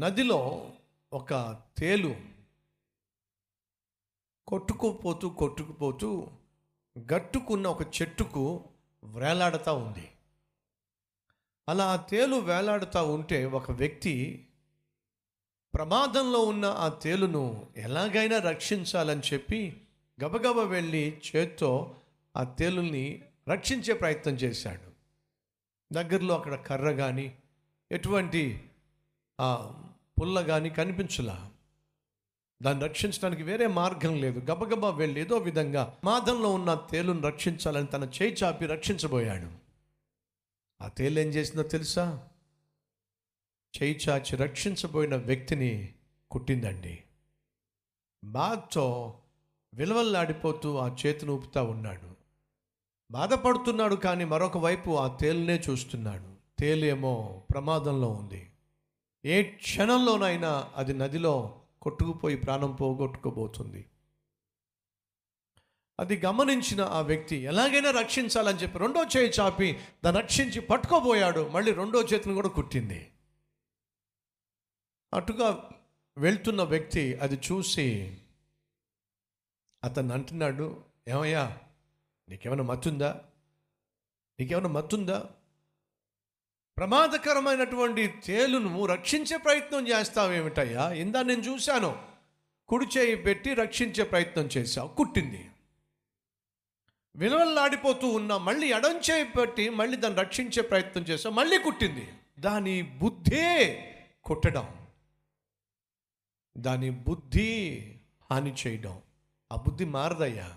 నదిలో ఒక తేలు కొట్టుకుపోతూ కొట్టుకుపోతూ గట్టుకున్న ఒక చెట్టుకు వేలాడుతూ ఉంది. అలా ఆ తేలు వేలాడుతూ ఉంటే ఒక వ్యక్తి ప్రమాదంలో ఉన్న ఆ తేలును ఎలాగైనా రక్షించాలని చెప్పి గబగబ వెళ్ళి చేత్తో ఆ తేలుని రక్షించే ప్రయత్నం చేశాడు. దగ్గరలో అక్కడ కర్ర కానీ ఎటువంటి పుల్ల కానీ కనిపించలా. దాన్ని రక్షించడానికి వేరే మార్గం లేదు. గబగబా వెళ్ళి ఏదో విధంగా మాదంలో ఉన్న తేలును రక్షించాలని తన చేయి చాపి రక్షించబోయాడు. ఆ తేలు ఏం చేసిందో తెలుసా? చేయి చాచి రక్షించబోయిన వ్యక్తిని కుట్టిందండి. బాధతో విలవల్లాడిపోతూ ఆ చేతిని ఊపుతా ఉన్నాడు. బాధపడుతున్నాడు కానీ మరొక వైపు ఆ తేలునే చూస్తున్నాడు. తేలేమో ప్రమాదంలో ఉంది. ఏ క్షణంలోనైనా అది నదిలో కొట్టుకుపోయి ప్రాణం పోగొట్టుకోబోతుంది అది గమనించిన ఆ వ్యక్తి ఎలాగైనా రక్షించాలని చెప్పి రెండో చేయి చాపి దాన్ని రక్షించి పట్టుకోబోయాడు. మళ్ళీ రెండో చేతిని కూడా కుట్టింది. అటుగా వెళ్తున్న వ్యక్తి అది చూసి అతను అంటున్నాడు ఏమయ్యా నీకేమైనా మత్తుందా? నీకేమైనా మత్తుందా? ప్రమాదకరమైనటువంటి తేలును రక్షించే ప్రయత్నం చేస్తావేమిటయ్యా ఇందా నేను చూశాను. కుడి చేయి పెట్టి రక్షించే ప్రయత్నం చేశావు. కుట్టింది. విలువల్లాడిపోతూ ఉన్నా మళ్ళీ ఎడం చేయి పెట్టి మళ్ళీ దాన్ని రక్షించే ప్రయత్నం చేశావు. మళ్ళీ కుట్టింది. దాని బుద్ధే కుట్టడం. దాని బుద్ధి హాని చేయడం. ఆ బుద్ధి మారదయ్యా.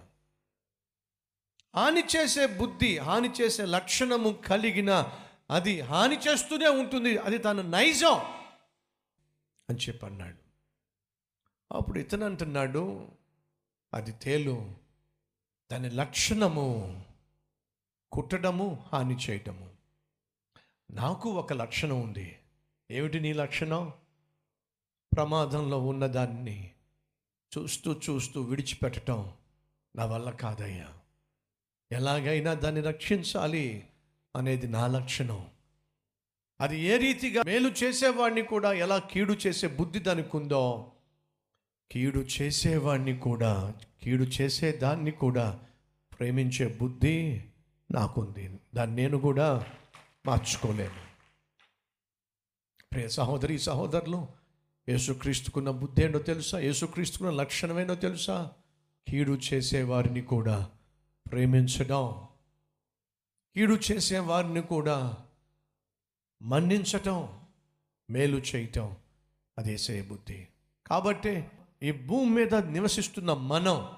హాని చేసే బుద్ధి హాని చేసే లక్షణము కలిగిన అది హాని చేస్తూనే ఉంటుంది. అది తను నైజం అని చెప్పి అన్నాడు అప్పుడు ఇతను అంటున్నాడు అది తేలు. దాని లక్షణము కుట్టడము హాని చేయటము. నాకు ఒక లక్షణం ఉంది. ఏమిటి నీ లక్షణం? ప్రమాదంలో ఉన్నదాన్ని చూస్తూ చూస్తూ విడిచిపెట్టడం నా వల్ల కాదయ్యా. ఎలాగైనా దాన్ని రక్షించాలి. అనేది నా లక్షణం. అది ఏ రీతిగా మేలు చేసేవాడిని కూడా ఎలా కీడు చేసే బుద్ధి దానికి ఉందో కీడు చేసేవాడిని కూడా కీడు చేసేదాన్ని కూడా ప్రేమించే బుద్ధి నాకుంది. దాన్ని నేను కూడా మార్చుకోలేను. ప్రియ సహోదరి సహోదరులు యేసుక్రీస్తుకున్న బుద్ధి ఏంటో తెలుసా? యేసుక్రీస్తుకున్న లక్షణమేంటో తెలుసా? కీడు చేసేవారిని కూడా ప్రేమించడం. కీడు చేసే వారిని కూడా మన్నించటం మేలు చేయటం అదే బుద్ధి. కాబట్టి ఈ భూమి మీద నివసిస్తున్న మనం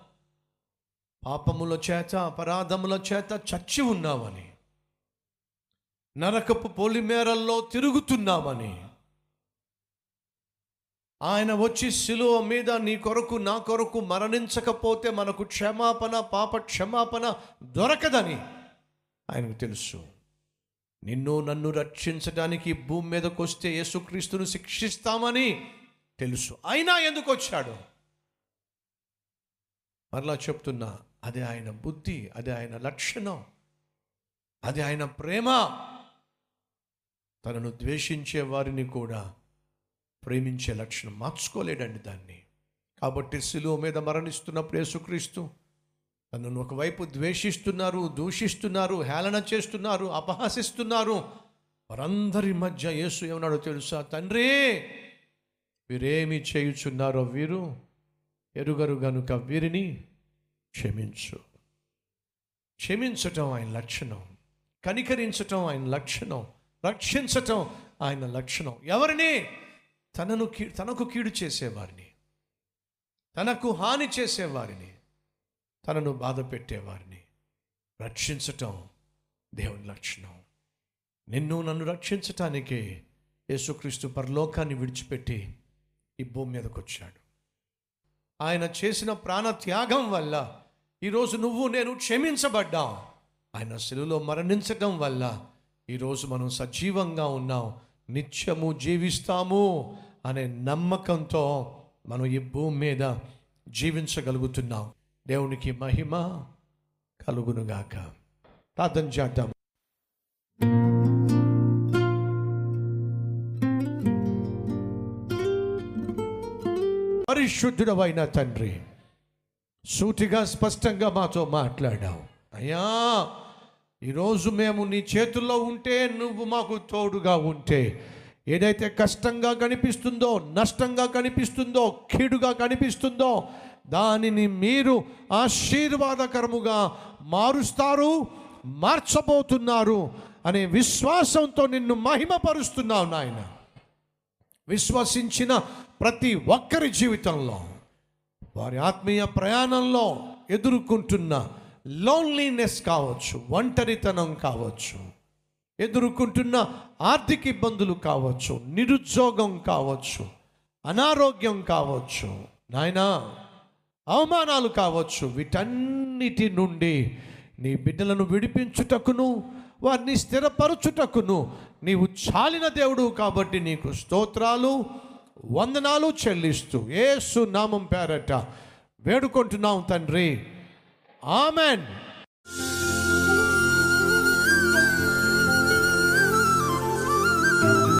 పాపముల చేత అపరాధముల చేత చచ్చి ఉన్నామని నరకపు పొలిమేరల్లో తిరుగుతున్నామని ఆయన వచ్చి శిలువ మీద నీ కొరకు నా కొరకు మరణించకపోతే మనకు క్షమాపణ పాప క్షమాపణ దొరకదని ఆయనకు తెలుసు. నిన్ను నన్ను రక్షించడానికి భూమి మీదకి వస్తే యేసుక్రీస్తును శిక్షిస్తామని తెలుసు. అయినా ఎందుకు వచ్చాడు? మరలా చెప్తున్నా అదే ఆయన బుద్ధి అది ఆయన లక్షణం అది ఆయన ప్రేమ. తనను ద్వేషించే వారిని కూడా ప్రేమించే లక్షణం మార్చుకోలేడండి దాన్ని. కాబట్టి శిలువ మీద మరణిస్తున్నప్పుడు యేసుక్రీస్తు తనను ఒకవైపు ద్వేషిస్తున్నారు దూషిస్తున్నారు హేళన చేస్తున్నారు అపహాసిస్తున్నారు. వారందరి మధ్య యేసు ఏమన్నాడో తెలుసా? తండ్రి వీరేమి చేయుచున్నారో వీరు? ఎరుగరు గనుక వీరిని క్షమించు. క్షమించటం ఆయన లక్షణం. కనికరించటం ఆయన లక్షణం. రక్షించటం ఆయన లక్షణం. ఎవరిని? తనను కీ తనకు కీడు చేసేవారిని. తనకు హాని చేసేవారిని. తనను బాధ పెట్టేవారిని. రక్షించటం దేవుని లక్షణం. నిన్ను నన్ను రక్షించటానికే యేసుక్రీస్తు పరలోకాన్ని విడిచిపెట్టి ఈ భూమి మీదకి వచ్చాడు ఆయన చేసిన ప్రాణ త్యాగం వల్ల ఈరోజు నువ్వు నేను క్షమించబడ్డాం. ఆయన శిలులో మరణించటం వల్ల ఈరోజు మనం సజీవంగా ఉన్నాం. నిత్యము జీవిస్తాము అనే నమ్మకంతో మనం ఈ భూమి మీద జీవించగలుగుతున్నాం. దేవునికి మహిమ కలుగునుగాక. ప్రార్థన చేద్దాం. పరిశుద్ధుడవైన తండ్రి సూటిగా స్పష్టంగా మాతో మాట్లాడావు. అయ్యా ఈరోజు మేము నీ చేతుల్లో ఉంటే నువ్వు మాకు తోడుగా ఉంటే ఏదైతే కష్టంగా కనిపిస్తుందో నష్టంగా కనిపిస్తుందో కీడుగా కనిపిస్తుందో దానిని మీరు ఆశీర్వాదకరముగా మారుస్తారు మార్చబోతున్నారు అనే విశ్వాసంతో నిన్ను మహిమపరుస్తున్నావు నాయన. విశ్వసించిన ప్రతి ఒక్కరి జీవితంలో వారి ఆత్మీయ ప్రయాణంలో ఎదుర్కొంటున్న లోన్లీనెస్ కావచ్చు ఒంటరితనం కావచ్చు ఎదుర్కొంటున్న ఆర్థిక ఇబ్బందులు కావచ్చు నిరుద్యోగం కావచ్చు అనారోగ్యం కావచ్చు. నాయనా అవమానాలు కావచ్చు. వీటన్నిటి నుండి నీ బిడ్డలను విడిపించుటకును వారిని స్థిరపరచుటకును నీవు చాలిన దేవుడు కాబట్టి నీకు స్తోత్రాలు వందనాలు చెల్లిస్తూ ఏసు నామం పేరట వేడుకుంటున్నాం తండ్రి. ఆమెన్.